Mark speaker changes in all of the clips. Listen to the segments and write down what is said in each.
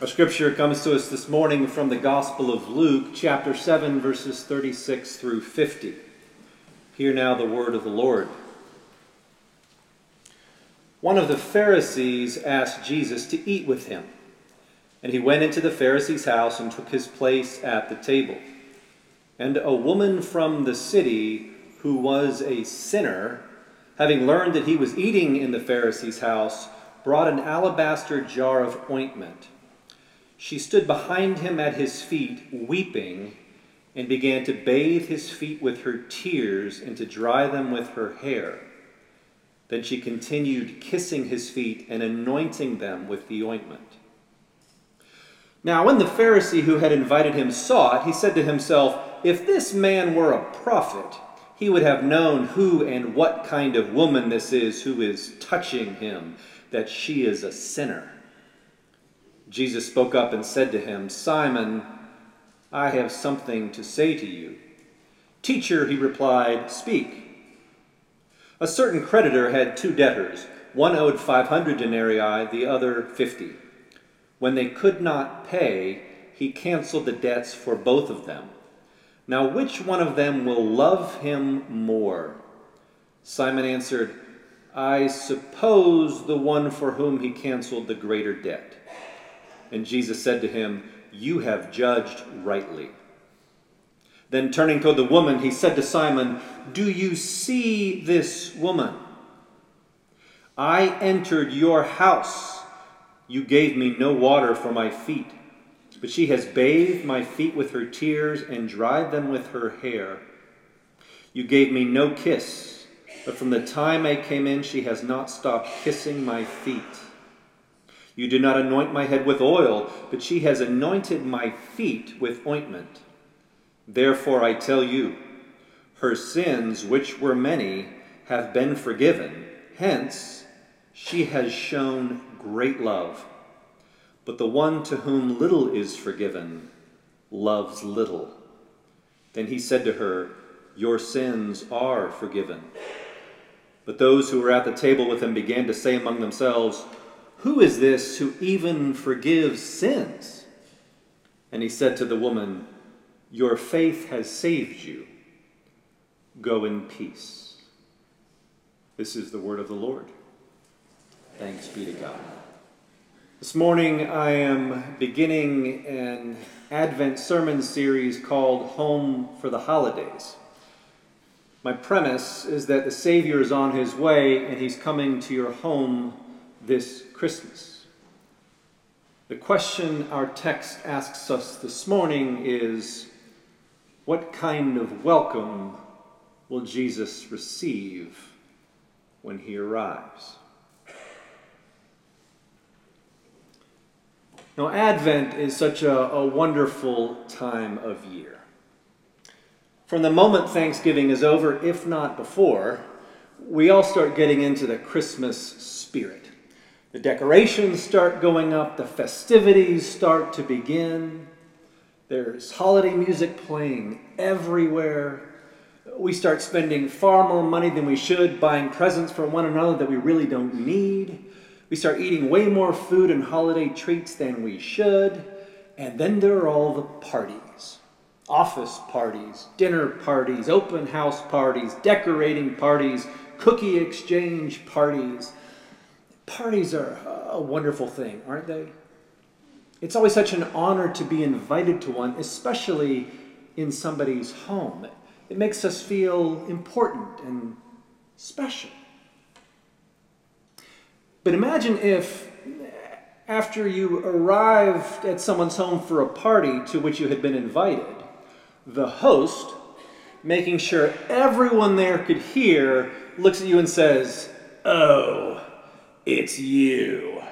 Speaker 1: Our scripture comes to us this morning from the Gospel of Luke, chapter 7, verses 36 through 50. Hear now the word of the Lord. One of the Pharisees asked Jesus to eat with him, and he went into the Pharisee's house and took his place at the table. And a woman from the city who was a sinner, having learned that he was eating in the Pharisee's house, brought an alabaster jar of ointment. She stood behind him at his feet, weeping, and began to bathe his feet with her tears and to dry them with her hair. Then she continued kissing his feet and anointing them with the ointment. Now, when the Pharisee who had invited him saw it, he said to himself, If this man were a prophet, he would have known who and what kind of woman this is who is touching him, that she is a sinner. Jesus spoke up and said to him, Simon, I have something to say to you. Teacher, he replied, speak. A certain creditor had two debtors. One owed 500 denarii, the other 50. When they could not pay, he canceled the debts for both of them. Now, which one of them will love him more? Simon answered, I suppose the one for whom he canceled the greater debt. And Jesus said to him, You have judged rightly. Then turning toward the woman, he said to Simon, Do you see this woman? I entered your house you gave me no water for my feet, but she has bathed my feet with her tears and dried them with her hair. You gave me no kiss, but from the time I came in, she has not stopped kissing my feet. You do not anoint my head with oil, but she has anointed my feet with ointment. Therefore I tell you, her sins, which were many, have been forgiven. Hence, she has shown great love. But the one to whom little is forgiven loves little. Then he said to her, Your sins are forgiven. But those who were at the table with him began to say among themselves, Who is this who even forgives sins? And he said to the woman, Your faith has saved you. Go in peace. This is the word of the Lord. Thanks be to God. This morning I am beginning an Advent sermon series called Home for the Holidays. My premise is that the Savior is on his way and he's coming to your home this Christmas. The question our text asks us this morning is what kind of welcome will Jesus receive when he arrives? Now, Advent is such a, a wonderful time of year. From the moment Thanksgiving is over, if not before, we all start getting into the Christmas spirit. The decorations start going up, the festivities start to begin. There's holiday music playing everywhere. We start spending far more money than we should buying presents for one another that we really don't need. We start eating way more food and holiday treats than we should. And then there are all the parties office parties, dinner parties, open house parties, decorating parties, cookie exchange parties. Parties are a wonderful thing, aren't they? It's always such an honor to be invited to one, especially in somebody's home. It makes us feel important and special. But imagine if, after you arrived at someone's home for a party to which you had been invited, the host, making sure everyone there could hear, looks at you and says, Oh, it's you.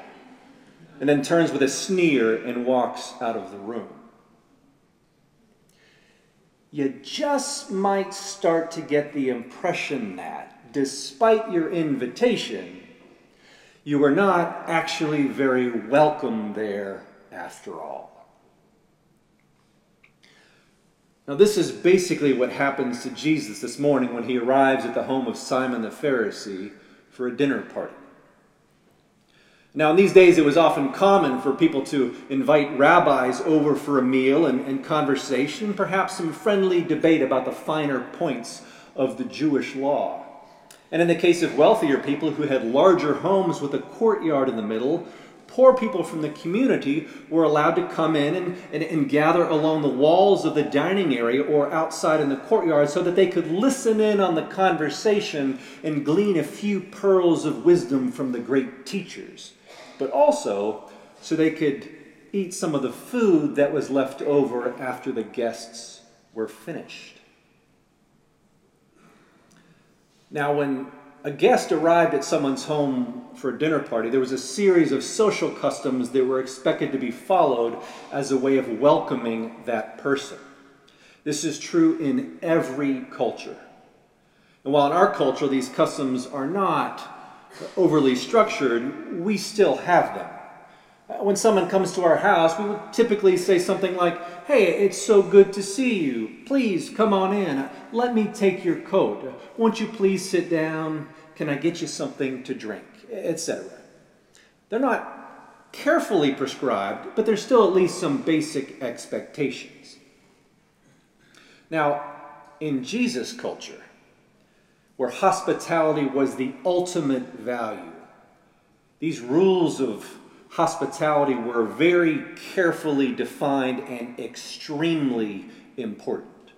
Speaker 1: And then turns with a sneer and walks out of the room. You just might start to get the impression that, despite your invitation, you were not actually very welcome there after all. Now, this is basically what happens to Jesus this morning when he arrives at the home of Simon the Pharisee for a dinner party. Now, in these days, it was often common for people to invite rabbis over for a meal and, and conversation, perhaps some friendly debate about the finer points of the Jewish law. And in the case of wealthier people who had larger homes with a courtyard in the middle, poor people from the community were allowed to come in and, and, and, gather along the walls of the dining area or outside in the courtyard so that they could listen in on the conversation and glean a few pearls of wisdom from the great teachers but also so they could eat some of the food that was left over after the guests were finished. Now, when a guest arrived at someone's home for a dinner party, there was a series of social customs that were expected to be followed as a way of welcoming that person. This is true in every culture. And while in our culture these customs are not overly structured, we still have them. Uh, when someone comes to our house, we would typically say something like, Hey, it's so good to see you. Please come on in. Uh, let me take your coat. Uh, won't you please sit down? Can I get you something to drink? Etc. They're not carefully prescribed, but there's still at least some basic expectations. Now, in Jesus' culture, where hospitality was the ultimate value. These rules of hospitality were very carefully defined and extremely important.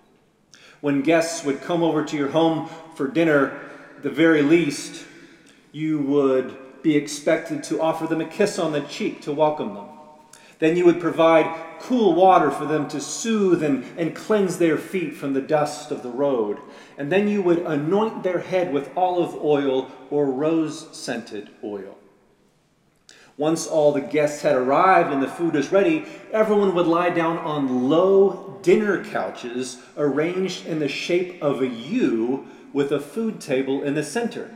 Speaker 1: When guests would come over to your home for dinner, the very least, you would be expected to offer them a kiss on the cheek to welcome them. Then you would provide cool water for them to soothe and, and cleanse their feet from the dust of the road. And then you would anoint their head with olive oil or rose scented oil. Once all the guests had arrived and the food was ready, everyone would lie down on low dinner couches arranged in the shape of a U with a food table in the center.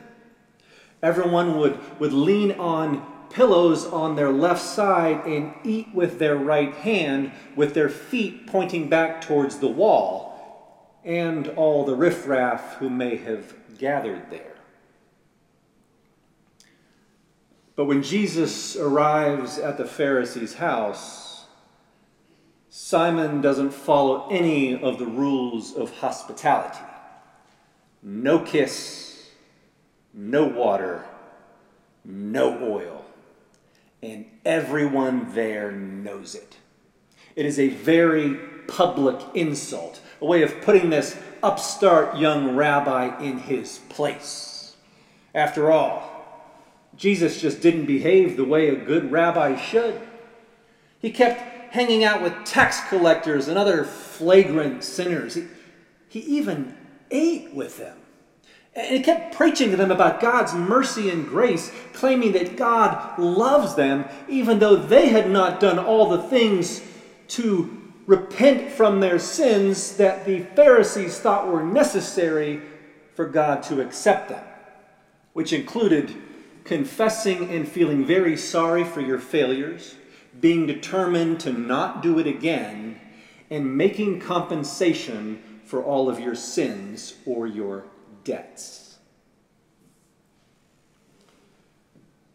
Speaker 1: Everyone would, would lean on pillows on their left side and eat with their right hand, with their feet pointing back towards the wall, and all the riffraff who may have gathered there. But when Jesus arrives at the Pharisee's house, Simon doesn't follow any of the rules of hospitality. No kiss, no water, no oil and everyone there knows it. It is a very public insult, a way of putting this upstart young rabbi in his place. After all, Jesus just didn't behave the way a good rabbi should. He kept hanging out with tax collectors and other flagrant sinners. He, he even ate with them. And he kept preaching to them about God's mercy and grace, claiming that God loves them, even though they had not done all the things to repent from their sins that the Pharisees thought were necessary for God to accept them, which included confessing and feeling very sorry for your failures, being determined to not do it again, and making compensation for all of your sins or your debts.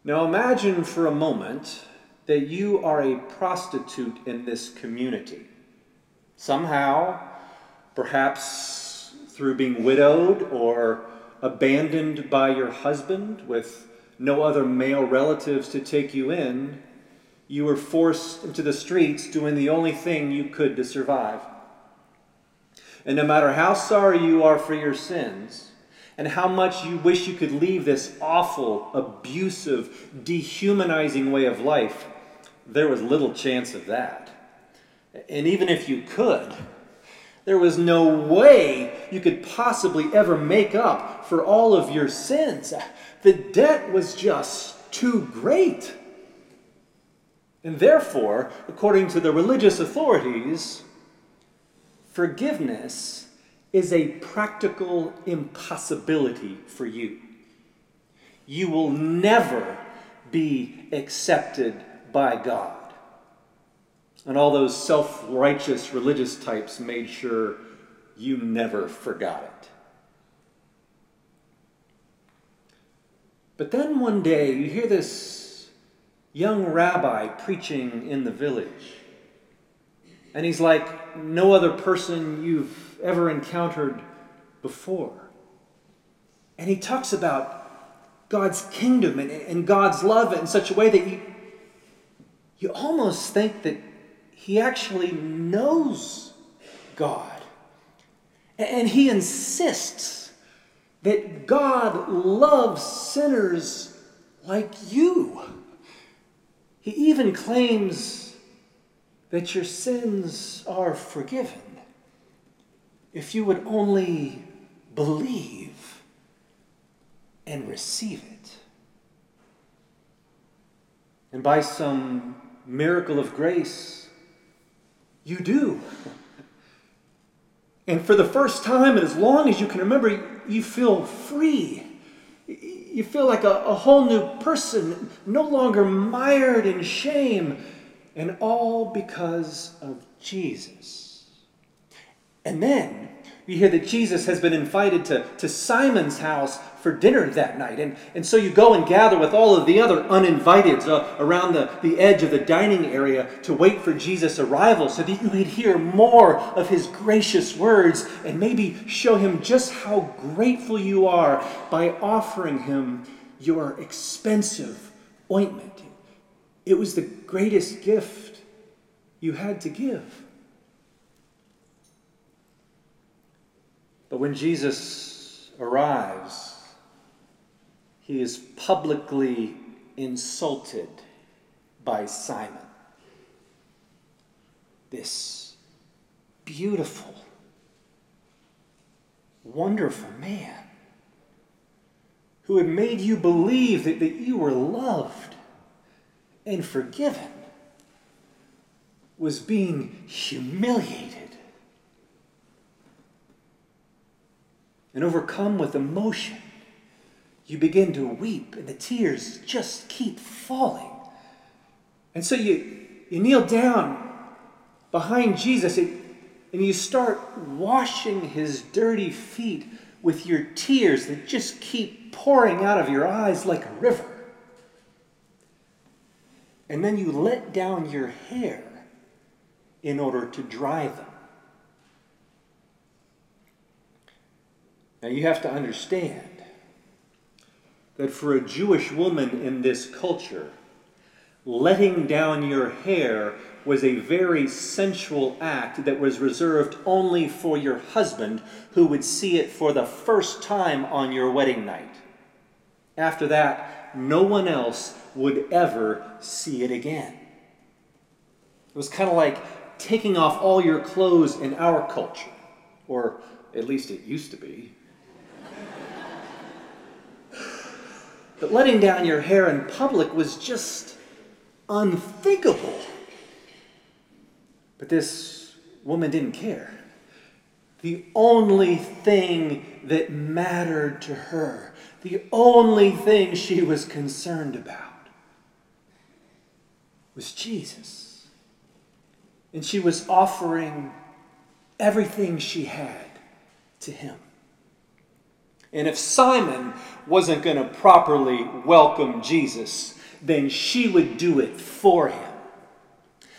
Speaker 1: Now imagine for a moment that you are a prostitute in this community. Somehow, perhaps through being widowed or abandoned by your husband with no other male relatives to take you in, you were forced into the streets doing the only thing you could to survive. And no matter how sorry you are for your sins, and how much you wish you could leave this awful, abusive, dehumanizing way of life, there was little chance of that. And even if you could, there was no way you could possibly ever make up for all of your sins. The debt was just too great. And therefore, according to the religious authorities, forgiveness is a practical impossibility for you. You will never be accepted by God. And all those self righteous religious types made sure you never forgot it. But then one day you hear this young rabbi preaching in the village. And he's like no other person you've ever encountered before. And he talks about God's kingdom and, and God's love in such a way that you, you almost think that he actually knows God. And he insists that God loves sinners like you. He even claims that your sins are forgiven if you would only believe and receive it. And by some miracle of grace, you do. And for the first time, and as long as you can remember, you feel free. You feel like a, a whole new person, no longer mired in shame, and all because of Jesus. And then you hear that Jesus has been invited to, to Simon's house for dinner that night. And, and so you go and gather with all of the other uninvited uh, around the, the edge of the dining area to wait for Jesus' arrival so that you could hear more of his gracious words and maybe show him just how grateful you are by offering him your expensive ointment. It was the greatest gift you had to give. But when Jesus arrives, he is publicly insulted by Simon. This beautiful, wonderful man who had made you believe that, that you were loved and forgiven was being humiliated and overcome with emotion, you begin to weep, and the tears just keep falling. And so you, you kneel down behind Jesus and, and you start washing his dirty feet with your tears that just keep pouring out of your eyes like a river. And then you let down your hair in order to dry them. Now you have to understand that for a Jewish woman in this culture, letting down your hair was a very sensual act that was reserved only for your husband, who would see it for the first time on your wedding night. After that, no one else would ever see it again. It was kind of like taking off all your clothes in our culture, or at least it used to be. But letting down your hair in public was just unthinkable. But this woman didn't care. The only thing that mattered to her, the only thing she was concerned about, was Jesus. And she was offering everything she had to him. And if Simon wasn't going to properly welcome Jesus, then she would do it for him.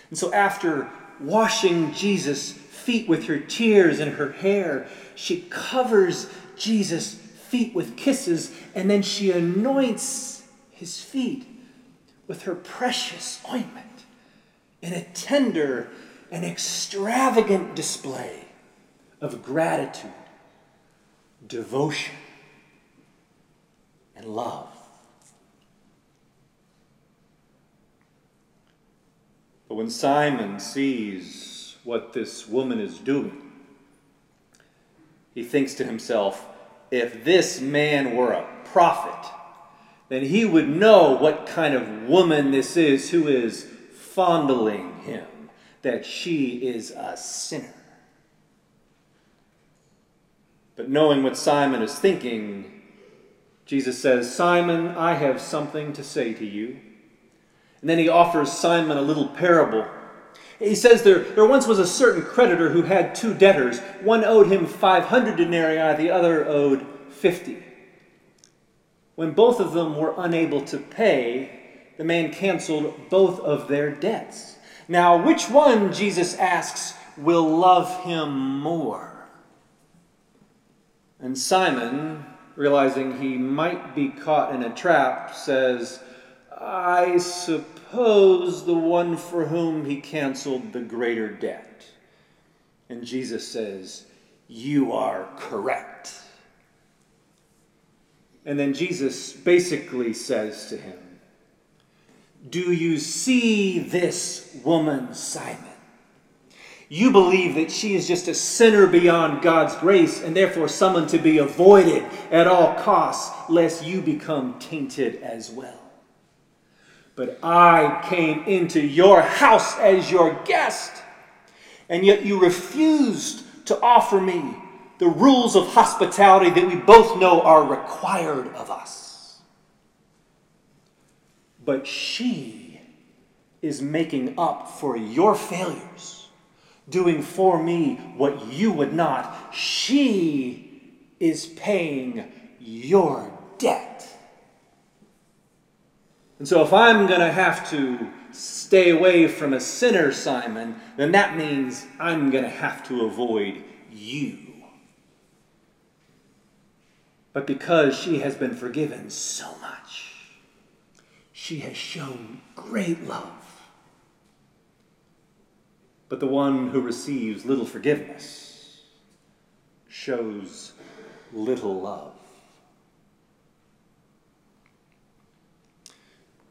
Speaker 1: And so after washing Jesus' feet with her tears and her hair, she covers Jesus' feet with kisses, and then she anoints his feet with her precious ointment in a tender and extravagant display of gratitude devotion, and love. But when Simon sees what this woman is doing, he thinks to himself, if this man were a prophet, then he would know what kind of woman this is who is fondling him, that she is a sinner. But knowing what Simon is thinking, Jesus says, Simon, I have something to say to you. And then he offers Simon a little parable. He says there, there once was a certain creditor who had two debtors. One owed him 500 denarii, the other owed 50. When both of them were unable to pay, the man canceled both of their debts. Now, which one, Jesus asks, will love him more? And Simon, realizing he might be caught in a trap, says, I suppose the one for whom he canceled the greater debt. And Jesus says, You are correct. And then Jesus basically says to him, Do you see this woman, Simon? You believe that she is just a sinner beyond God's grace and therefore someone to be avoided at all costs, lest you become tainted as well. But I came into your house as your guest, and yet you refused to offer me the rules of hospitality that we both know are required of us. But she is making up for your failures doing for me what you would not. She is paying your debt. And so, if I'm going to have to stay away from a sinner, Simon, then that means I'm going to have to avoid you. But because she has been forgiven so much, she has shown great love. But the one who receives little forgiveness shows little love.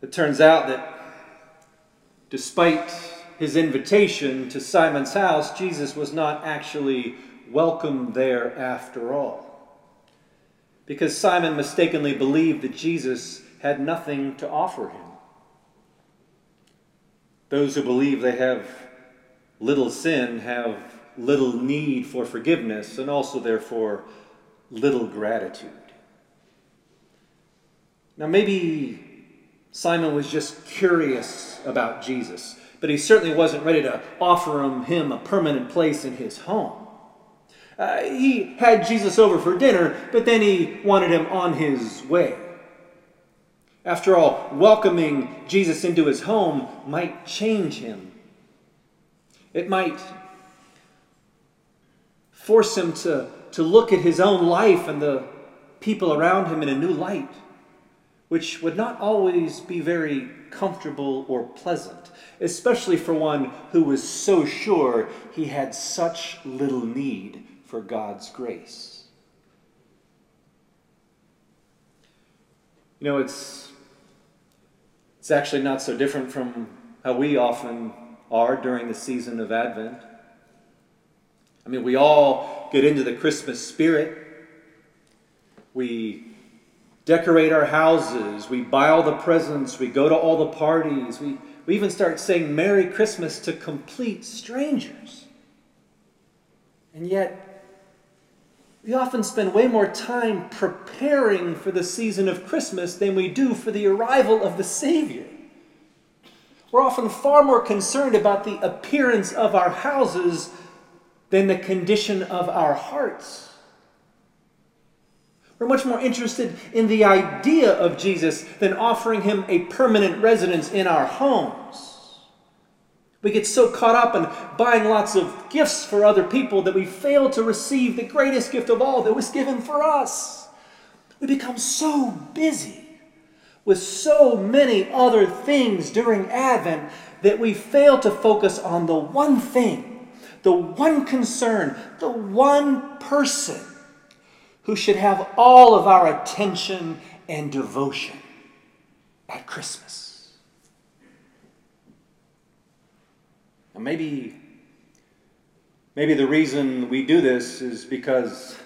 Speaker 1: It turns out that despite his invitation to Simon's house, Jesus was not actually welcome there after all. Because Simon mistakenly believed that Jesus had nothing to offer him. Those who believe they have little sin have little need for forgiveness and also, therefore, little gratitude. Now, maybe Simon was just curious about Jesus, but he certainly wasn't ready to offer him, a permanent place in his home. Uh, he had Jesus over for dinner, but then he wanted him on his way. After all, welcoming Jesus into his home might change him it might force him to, to look at his own life and the people around him in a new light, which would not always be very comfortable or pleasant, especially for one who was so sure he had such little need for God's grace. You know, it's, it's actually not so different from how we often are during the season of Advent. I mean, we all get into the Christmas spirit. We decorate our houses, we buy all the presents, we go to all the parties, we, we even start saying Merry Christmas to complete strangers. And yet, we often spend way more time preparing for the season of Christmas than we do for the arrival of the Savior. We're often far more concerned about the appearance of our houses than the condition of our hearts. We're much more interested in the idea of Jesus than offering him a permanent residence in our homes. We get so caught up in buying lots of gifts for other people that we fail to receive the greatest gift of all that was given for us. We become so busy with so many other things during Advent that we fail to focus on the one thing, the one concern, the one person who should have all of our attention and devotion at Christmas. Now maybe maybe the reason we do this is because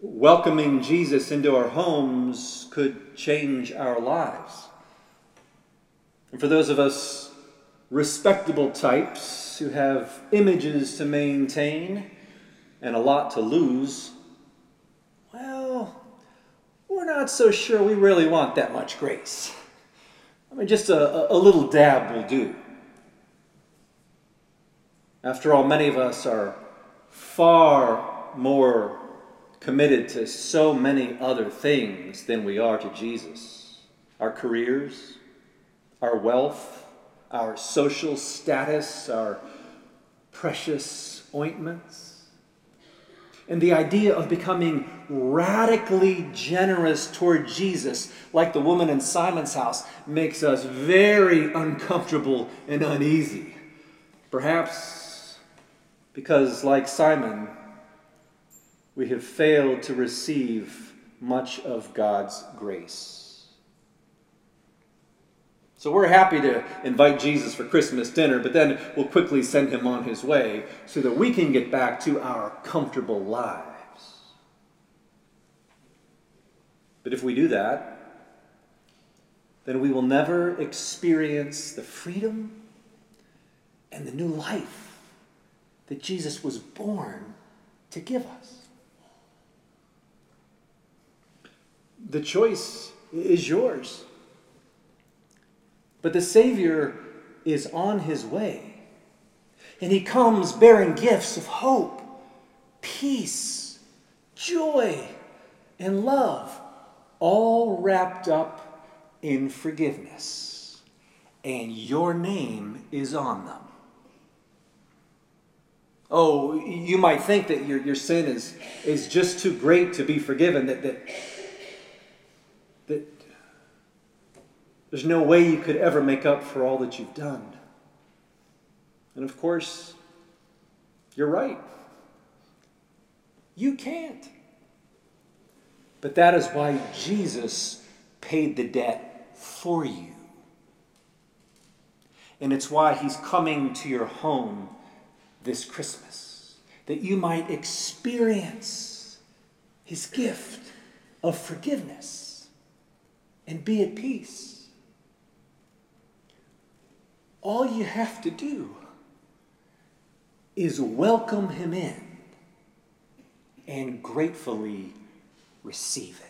Speaker 1: welcoming Jesus into our homes could change our lives. And for those of us respectable types who have images to maintain and a lot to lose, well, we're not so sure we really want that much grace. I mean, just a, a little dab will do. After all, many of us are far more committed to so many other things than we are to Jesus our careers, our wealth, our social status, our precious ointments. And the idea of becoming radically generous toward Jesus, like the woman in Simon's house, makes us very uncomfortable and uneasy. Perhaps because, like Simon, we have failed to receive much of God's grace. So we're happy to invite Jesus for Christmas dinner, but then we'll quickly send him on his way so that we can get back to our comfortable lives. But if we do that, then we will never experience the freedom and the new life that Jesus was born to give us. The choice is yours. But the Savior is on his way. And he comes bearing gifts of hope, peace, joy, and love, all wrapped up in forgiveness. And your name is on them. Oh, you might think that your, your sin is, is just too great to be forgiven, that, that, there's no way you could ever make up for all that you've done. And of course, you're right. You can't. But that is why Jesus paid the debt for you. And it's why he's coming to your home this Christmas, that you might experience his gift of forgiveness and be at peace. All you have to do is welcome him in and gratefully receive it.